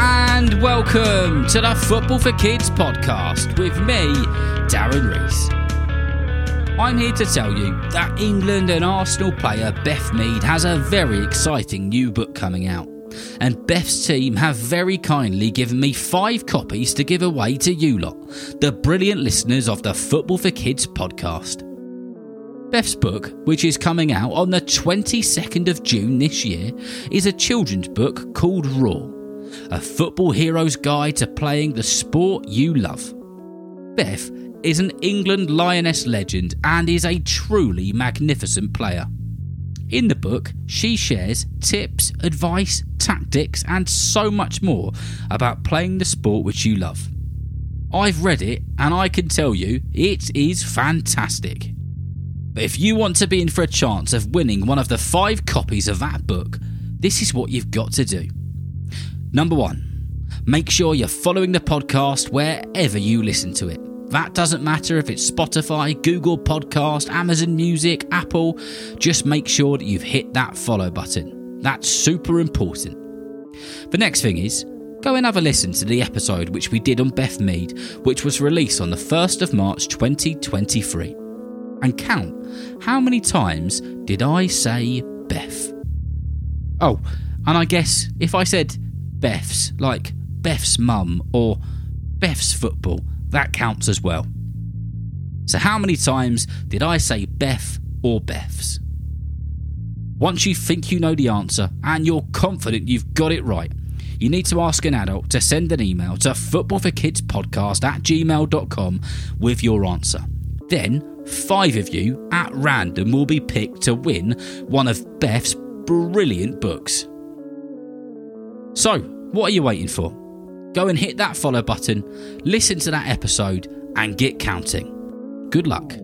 and welcome to the Football for Kids podcast with me, Darren Rees. I'm here to tell you that England and Arsenal player Beth Mead has a very exciting new book coming out. And Beth's team have very kindly given me five copies to give away to you lot, the brilliant listeners of the Football for Kids podcast. Beth's book, which is coming out on the 22nd of June this year, is a children's book called Roar, a football hero's guide to playing the sport you love. Beth is an England Lioness legend and is a truly magnificent player. In the book, she shares tips, advice, tactics, and so much more about playing the sport which you love. I've read it and I can tell you it is fantastic. But if you want to be in for a chance of winning one of the five copies of that book, this is what you've got to do. Number one, make sure you're following the podcast wherever you listen to it. That doesn't matter if it's Spotify, Google Podcast, Amazon Music, Apple, just make sure that you've hit that follow button. That's super important. The next thing is, go and have a listen to the episode which we did on Beth Mead, which was released on the 1st of March 2023 and count how many times did I say Beth? Oh, and I guess if I said Beth's, like Beth's mum or Beth's football, that counts as well. So, how many times did I say Beth or Beth's? Once you think you know the answer and you're confident you've got it right, you need to ask an adult to send an email to footballforkidspodcast at gmail.com with your answer. Then five of you at random will be picked to win one of Beth's brilliant books. So, what are you waiting for? Go and hit that follow button, listen to that episode, and get counting. Good luck.